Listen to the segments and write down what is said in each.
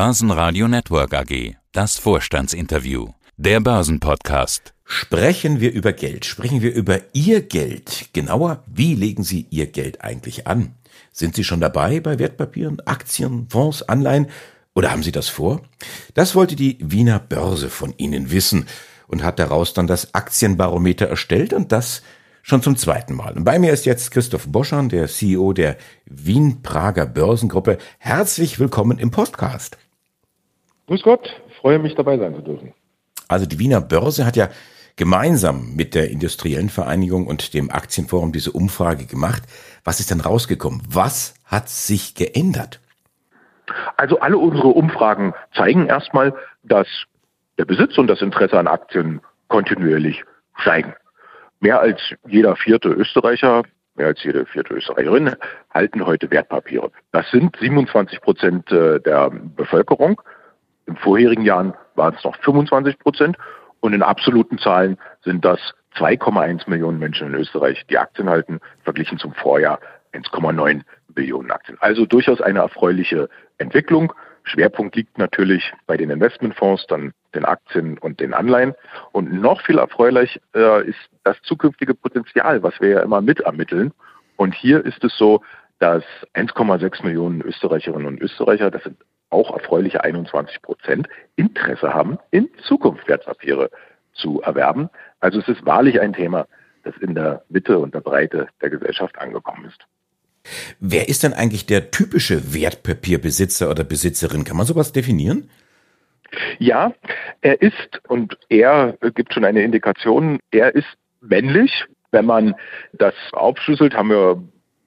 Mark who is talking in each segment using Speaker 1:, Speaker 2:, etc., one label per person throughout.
Speaker 1: Börsenradio Network AG. Das Vorstandsinterview. Der Börsenpodcast.
Speaker 2: Sprechen wir über Geld. Sprechen wir über Ihr Geld. Genauer, wie legen Sie Ihr Geld eigentlich an? Sind Sie schon dabei bei Wertpapieren, Aktien, Fonds, Anleihen? Oder haben Sie das vor? Das wollte die Wiener Börse von Ihnen wissen und hat daraus dann das Aktienbarometer erstellt und das schon zum zweiten Mal. Und bei mir ist jetzt Christoph Boschan, der CEO der Wien-Prager Börsengruppe. Herzlich willkommen im Podcast.
Speaker 3: Grüß Gott, freue mich dabei sein zu dürfen.
Speaker 2: Also die Wiener Börse hat ja gemeinsam mit der Industriellen Vereinigung und dem Aktienforum diese Umfrage gemacht. Was ist denn rausgekommen? Was hat sich geändert?
Speaker 3: Also alle unsere Umfragen zeigen erstmal, dass der Besitz und das Interesse an Aktien kontinuierlich steigen. Mehr als jeder vierte Österreicher, mehr als jede vierte Österreicherin halten heute Wertpapiere. Das sind 27 Prozent äh, der Bevölkerung. In vorherigen Jahren waren es noch 25 Prozent. Und in absoluten Zahlen sind das 2,1 Millionen Menschen in Österreich, die Aktien halten, verglichen zum Vorjahr 1,9 Millionen Aktien. Also durchaus eine erfreuliche Entwicklung. Schwerpunkt liegt natürlich bei den Investmentfonds, dann den Aktien und den Anleihen. Und noch viel erfreulich äh, ist das zukünftige Potenzial, was wir ja immer mit ermitteln. Und hier ist es so, dass 1,6 Millionen Österreicherinnen und Österreicher, das sind auch erfreuliche 21 Prozent, Interesse haben, in Zukunft Wertpapiere zu erwerben. Also es ist wahrlich ein Thema, das in der Mitte und der Breite der Gesellschaft angekommen ist.
Speaker 2: Wer ist denn eigentlich der typische Wertpapierbesitzer oder Besitzerin? Kann man sowas definieren?
Speaker 3: Ja, er ist, und er gibt schon eine Indikation, er ist männlich. Wenn man das aufschlüsselt, haben wir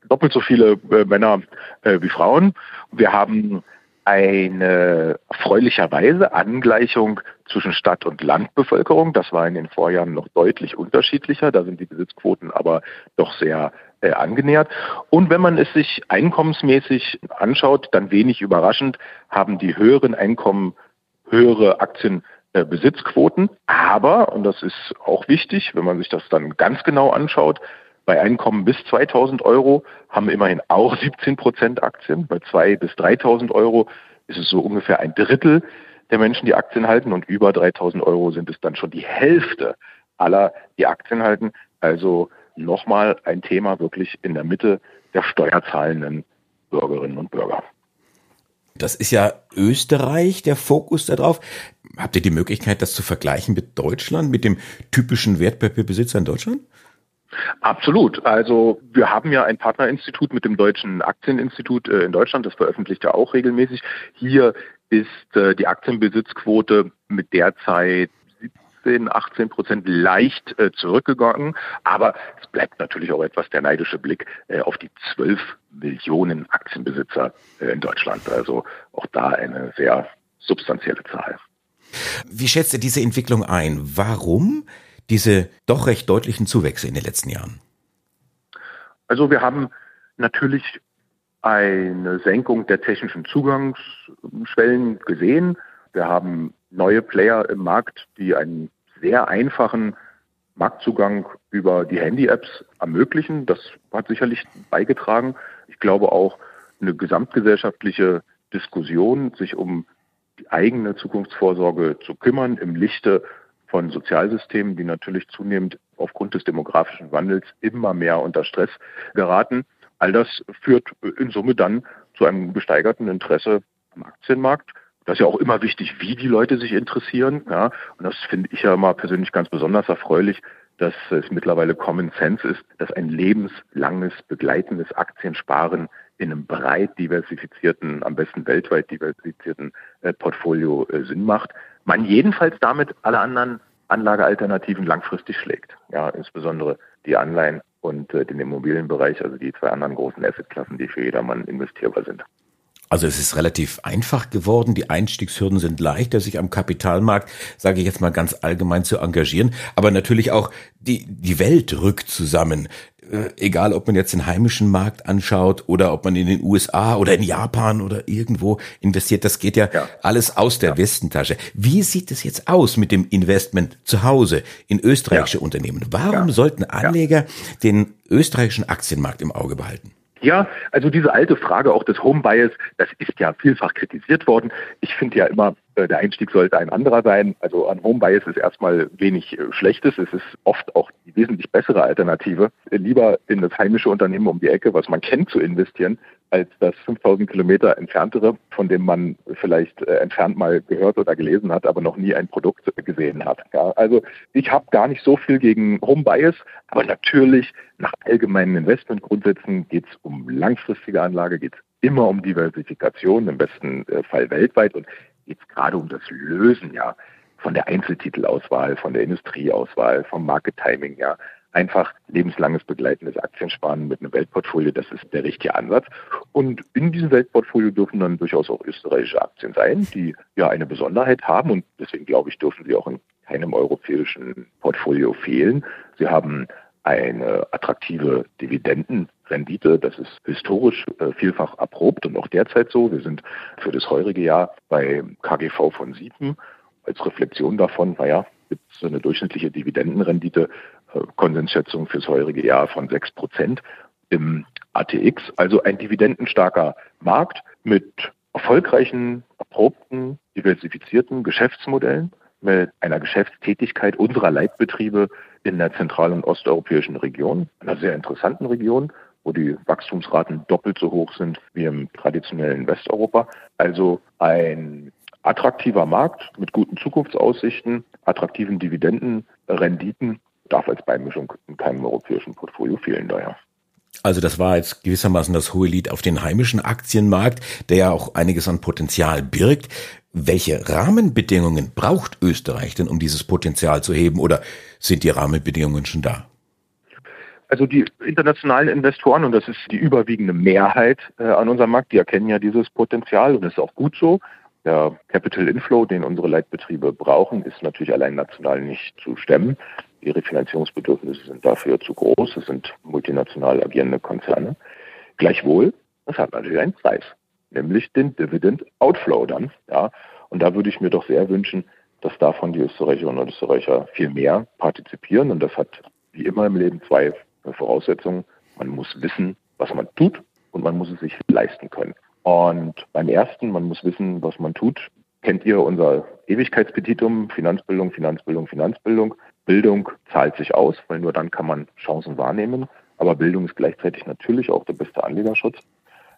Speaker 3: doppelt so viele äh, Männer äh, wie Frauen. Wir haben eine erfreulicherweise Angleichung zwischen Stadt- und Landbevölkerung. Das war in den Vorjahren noch deutlich unterschiedlicher. Da sind die Besitzquoten aber doch sehr äh, angenähert. Und wenn man es sich einkommensmäßig anschaut, dann wenig überraschend, haben die höheren Einkommen höhere Aktienbesitzquoten. Aber, und das ist auch wichtig, wenn man sich das dann ganz genau anschaut, bei Einkommen bis 2000 Euro haben immerhin auch 17 Prozent Aktien. Bei 2 bis 3000 Euro ist es so ungefähr ein Drittel der Menschen, die Aktien halten. Und über 3000 Euro sind es dann schon die Hälfte aller, die Aktien halten. Also nochmal ein Thema wirklich in der Mitte der steuerzahlenden Bürgerinnen und Bürger.
Speaker 2: Das ist ja Österreich, der Fokus darauf. Habt ihr die Möglichkeit, das zu vergleichen mit Deutschland, mit dem typischen Wertpapierbesitzer in Deutschland?
Speaker 3: Absolut. Also wir haben ja ein Partnerinstitut mit dem Deutschen Aktieninstitut äh, in Deutschland, das veröffentlicht ja auch regelmäßig. Hier ist äh, die Aktienbesitzquote mit derzeit 17, 18 Prozent leicht äh, zurückgegangen. Aber es bleibt natürlich auch etwas der neidische Blick auf die 12 Millionen Aktienbesitzer in Deutschland. Also auch da eine sehr substanzielle Zahl.
Speaker 2: Wie schätzt ihr diese Entwicklung ein? Warum diese doch recht deutlichen Zuwächse in den letzten Jahren?
Speaker 3: Also wir haben natürlich eine Senkung der technischen Zugangsschwellen gesehen. Wir haben neue Player im Markt, die einen sehr einfachen Marktzugang über die Handy-Apps ermöglichen. Das hat sicherlich beigetragen. Ich glaube auch eine gesamtgesellschaftliche Diskussion, sich um die eigene Zukunftsvorsorge zu kümmern im Lichte von Sozialsystemen, die natürlich zunehmend aufgrund des demografischen Wandels immer mehr unter Stress geraten. All das führt in Summe dann zu einem gesteigerten Interesse am Aktienmarkt. Das ist ja auch immer wichtig, wie die Leute sich interessieren. Ja. Und das finde ich ja mal persönlich ganz besonders erfreulich, dass es mittlerweile Common Sense ist, dass ein lebenslanges, begleitendes Aktiensparen in einem breit diversifizierten, am besten weltweit diversifizierten äh, Portfolio äh, Sinn macht man jedenfalls damit alle anderen Anlagealternativen langfristig schlägt. Ja, insbesondere die Anleihen und äh, den Immobilienbereich, also die zwei anderen großen Assetklassen, die für jedermann investierbar sind.
Speaker 2: Also es ist relativ einfach geworden, die Einstiegshürden sind leichter, sich am Kapitalmarkt, sage ich jetzt mal ganz allgemein, zu engagieren. Aber natürlich auch die, die Welt rückt zusammen. Äh, egal, ob man jetzt den heimischen Markt anschaut oder ob man in den USA oder in Japan oder irgendwo investiert, das geht ja, ja. alles aus der ja. Westentasche. Wie sieht es jetzt aus mit dem Investment zu Hause in österreichische ja. Unternehmen? Warum sollten Anleger den österreichischen Aktienmarkt im Auge behalten?
Speaker 3: Ja, also diese alte Frage auch des Home Bias, das ist ja vielfach kritisiert worden. Ich finde ja immer, der Einstieg sollte ein anderer sein. Also an Home Bias ist erstmal wenig äh, Schlechtes. Es ist oft auch die wesentlich bessere Alternative. Lieber in das heimische Unternehmen um die Ecke, was man kennt, zu investieren, als das 5000 Kilometer entferntere, von dem man vielleicht äh, entfernt mal gehört oder gelesen hat, aber noch nie ein Produkt gesehen hat. Ja, also ich habe gar nicht so viel gegen Home Bias, aber natürlich nach allgemeinen Investmentgrundsätzen geht es um langfristige Anlage, geht es immer um Diversifikation, im besten äh, Fall weltweit und geht es gerade um das Lösen ja von der Einzeltitelauswahl, von der Industrieauswahl, vom Market Timing, ja einfach lebenslanges begleitendes Aktiensparen mit einem Weltportfolio, das ist der richtige Ansatz. Und in diesem Weltportfolio dürfen dann durchaus auch österreichische Aktien sein, die ja eine Besonderheit haben und deswegen glaube ich, dürfen sie auch in keinem europäischen Portfolio fehlen. Sie haben eine attraktive Dividendenrendite. Das ist historisch äh, vielfach erprobt und auch derzeit so. Wir sind für das heurige Jahr bei KGV von 7. Als Reflexion davon, naja, gibt es eine durchschnittliche Dividendenrendite Konsensschätzung fürs heurige Jahr von 6 Prozent im ATX. Also ein dividendenstarker Markt mit erfolgreichen, erprobten, diversifizierten Geschäftsmodellen, mit einer Geschäftstätigkeit unserer Leitbetriebe in der zentral- und osteuropäischen Region, einer sehr interessanten Region, wo die Wachstumsraten doppelt so hoch sind wie im traditionellen Westeuropa. Also ein attraktiver Markt mit guten Zukunftsaussichten, attraktiven Dividendenrenditen darf als Beimischung in keinem europäischen Portfolio fehlen daher.
Speaker 2: Also das war jetzt gewissermaßen das hohe Lied auf den heimischen Aktienmarkt, der ja auch einiges an Potenzial birgt. Welche Rahmenbedingungen braucht Österreich denn, um dieses Potenzial zu heben oder sind die Rahmenbedingungen schon da?
Speaker 3: Also die internationalen Investoren, und das ist die überwiegende Mehrheit äh, an unserem Markt, die erkennen ja dieses Potenzial und das ist auch gut so. Der Capital Inflow, den unsere Leitbetriebe brauchen, ist natürlich allein national nicht zu stemmen. Ihre Finanzierungsbedürfnisse sind dafür zu groß. Es sind multinational agierende Konzerne. Gleichwohl, das hat natürlich einen Preis, nämlich den Dividend Outflow dann. Ja. Und da würde ich mir doch sehr wünschen, dass davon die Österreicherinnen und Österreicher viel mehr partizipieren. Und das hat wie immer im Leben zwei Voraussetzungen. Man muss wissen, was man tut und man muss es sich leisten können. Und beim ersten, man muss wissen, was man tut. Kennt ihr unser Ewigkeitspetitum? Finanzbildung, Finanzbildung, Finanzbildung. Bildung zahlt sich aus, weil nur dann kann man Chancen wahrnehmen. Aber Bildung ist gleichzeitig natürlich auch der beste Anlegerschutz.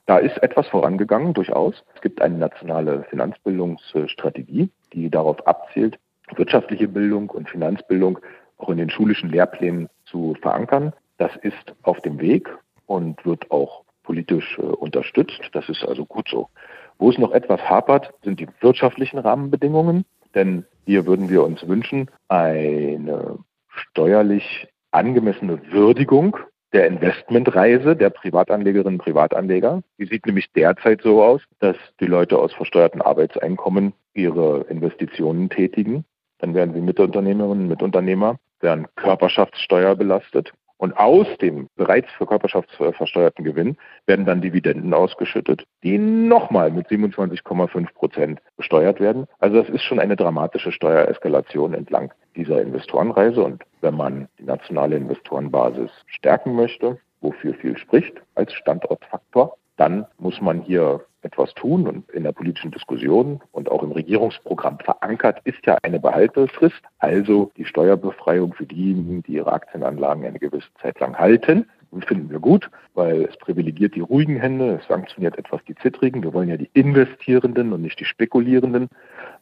Speaker 3: Da ist etwas vorangegangen, durchaus. Es gibt eine nationale Finanzbildungsstrategie, die darauf abzielt, wirtschaftliche Bildung und Finanzbildung auch in den schulischen Lehrplänen zu verankern. Das ist auf dem Weg und wird auch politisch äh, unterstützt. Das ist also gut so. Wo es noch etwas hapert, sind die wirtschaftlichen Rahmenbedingungen. Denn hier würden wir uns wünschen, eine steuerlich angemessene Würdigung der Investmentreise der Privatanlegerinnen und Privatanleger. Die sieht nämlich derzeit so aus, dass die Leute aus versteuerten Arbeitseinkommen ihre Investitionen tätigen. Dann werden sie Mitunternehmerinnen und Mitunternehmer, werden Körperschaftssteuer belastet. Und aus dem bereits für körperschaftsversteuerten Gewinn werden dann Dividenden ausgeschüttet, die nochmal mit 27,5 Prozent besteuert werden. Also das ist schon eine dramatische Steuereskalation entlang dieser Investorenreise. Und wenn man die nationale Investorenbasis stärken möchte, wofür viel spricht als Standortfaktor, dann muss man hier etwas tun und in der politischen Diskussion und auch im Regierungsprogramm verankert ist ja eine Behaltefrist, also die Steuerbefreiung für diejenigen, die ihre Aktienanlagen eine gewisse Zeit lang halten. Finden wir gut, weil es privilegiert die ruhigen Hände, es sanktioniert etwas die zittrigen. Wir wollen ja die Investierenden und nicht die Spekulierenden.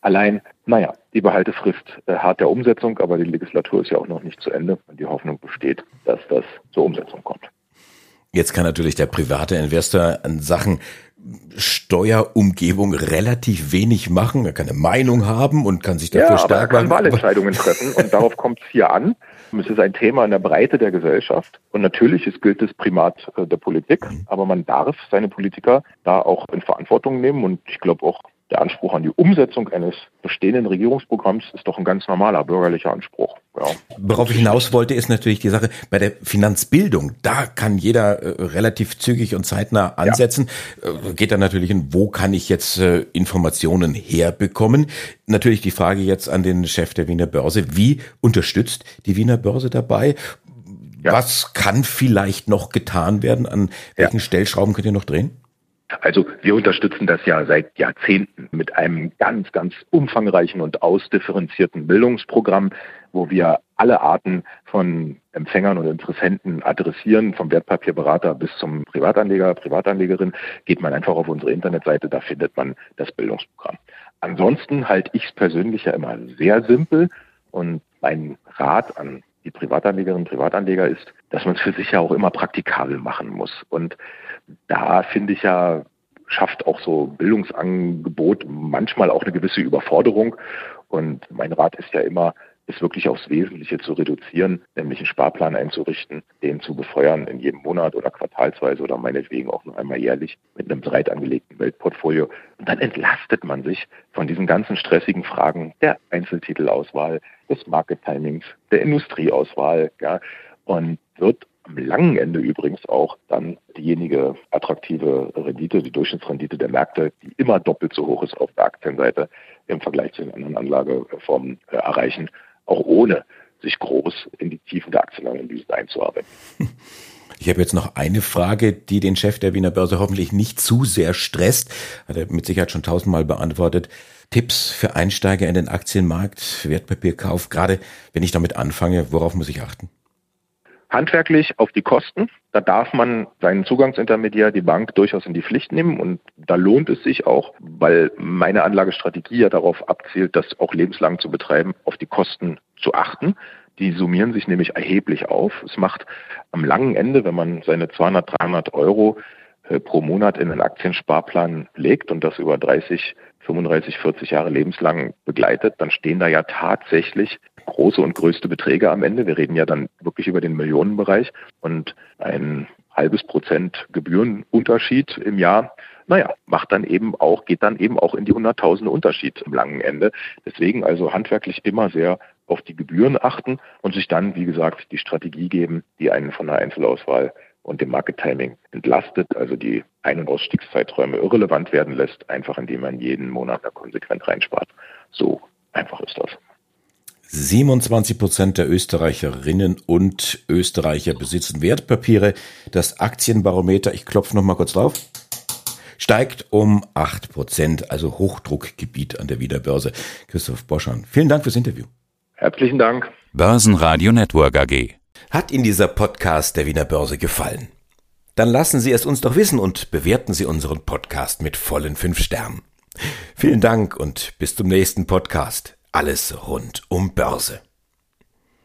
Speaker 3: Allein, naja, die Behaltefrist äh, hart der Umsetzung, aber die Legislatur ist ja auch noch nicht zu Ende und die Hoffnung besteht, dass das zur Umsetzung kommt.
Speaker 2: Jetzt kann natürlich der private Investor an Sachen Steuerumgebung relativ wenig machen. Er kann eine Meinung haben und kann sich dafür ja, stark
Speaker 3: machen. Er kann Wahlentscheidungen treffen und darauf kommt es hier an. Es ist ein Thema in der Breite der Gesellschaft und natürlich ist, gilt das Primat äh, der Politik, mhm. aber man darf seine Politiker da auch in Verantwortung nehmen und ich glaube auch der Anspruch an die Umsetzung eines bestehenden Regierungsprogramms ist doch ein ganz normaler bürgerlicher Anspruch.
Speaker 2: Ja. Worauf ich hinaus wollte, ist natürlich die Sache bei der Finanzbildung. Da kann jeder äh, relativ zügig und zeitnah ansetzen. Ja. Äh, geht dann natürlich in, wo kann ich jetzt äh, Informationen herbekommen? Natürlich die Frage jetzt an den Chef der Wiener Börse. Wie unterstützt die Wiener Börse dabei? Ja. Was kann vielleicht noch getan werden? An welchen. Stellschrauben könnt ihr noch drehen?
Speaker 3: Also wir unterstützen das ja seit Jahrzehnten mit einem ganz, ganz umfangreichen und ausdifferenzierten Bildungsprogramm, wo wir alle Arten von Empfängern und Interessenten adressieren, vom Wertpapierberater bis zum Privatanleger, Privatanlegerin, geht man einfach auf unsere Internetseite, da findet man das Bildungsprogramm. Ansonsten halte ich es persönlich ja immer sehr simpel und mein Rat an die Privatanlegerinnen und Privatanleger ist, dass man es für sich ja auch immer praktikabel machen muss. Und da finde ich ja, schafft auch so Bildungsangebot manchmal auch eine gewisse Überforderung. Und mein Rat ist ja immer, es wirklich aufs Wesentliche zu reduzieren, nämlich einen Sparplan einzurichten, den zu befeuern in jedem Monat oder quartalsweise oder meinetwegen auch nur einmal jährlich mit einem breit angelegten Weltportfolio. Und dann entlastet man sich von diesen ganzen stressigen Fragen der Einzeltitelauswahl, des Market-Timings, der Industrieauswahl ja, und wird am langen Ende übrigens auch dann diejenige attraktive Rendite, die Durchschnittsrendite der Märkte, die immer doppelt so hoch ist auf der Aktienseite im Vergleich zu den anderen Anlageformen äh, erreichen, auch ohne sich groß in die Tiefen der Aktienanalyse einzuarbeiten.
Speaker 2: Ich habe jetzt noch eine Frage, die den Chef der Wiener Börse hoffentlich nicht zu sehr stresst. Hat er mit Sicherheit schon tausendmal beantwortet. Tipps für Einsteiger in den Aktienmarkt, Wertpapierkauf, gerade wenn ich damit anfange, worauf muss ich achten?
Speaker 3: Handwerklich auf die Kosten. Da darf man seinen Zugangsintermediär, die Bank, durchaus in die Pflicht nehmen und da lohnt es sich auch, weil meine Anlagestrategie ja darauf abzielt, das auch lebenslang zu betreiben, auf die Kosten zu achten. Die summieren sich nämlich erheblich auf. Es macht am langen Ende, wenn man seine 200, 300 Euro äh, pro Monat in einen Aktiensparplan legt und das über 30, 35, 40 Jahre lebenslang begleitet, dann stehen da ja tatsächlich große und größte Beträge am Ende. Wir reden ja dann wirklich über den Millionenbereich und ein halbes Prozent Gebührenunterschied im Jahr, naja, macht dann eben auch, geht dann eben auch in die Hunderttausende Unterschied am langen Ende. Deswegen also handwerklich immer sehr auf die Gebühren achten und sich dann, wie gesagt, die Strategie geben, die einen von der Einzelauswahl und dem Market Timing entlastet, also die Ein- und Ausstiegszeiträume irrelevant werden lässt, einfach indem man jeden Monat da konsequent reinspart. So einfach ist das.
Speaker 2: 27 Prozent der Österreicherinnen und Österreicher besitzen Wertpapiere. Das Aktienbarometer, ich klopfe noch mal kurz drauf, steigt um 8 Prozent, also Hochdruckgebiet an der Wiederbörse. Christoph Boschan, vielen Dank fürs Interview.
Speaker 3: Herzlichen Dank.
Speaker 1: Börsenradio Network AG.
Speaker 2: Hat Ihnen dieser Podcast der Wiener Börse gefallen? Dann lassen Sie es uns doch wissen und bewerten Sie unseren Podcast mit vollen fünf Sternen. Vielen Dank und bis zum nächsten Podcast. Alles rund um Börse.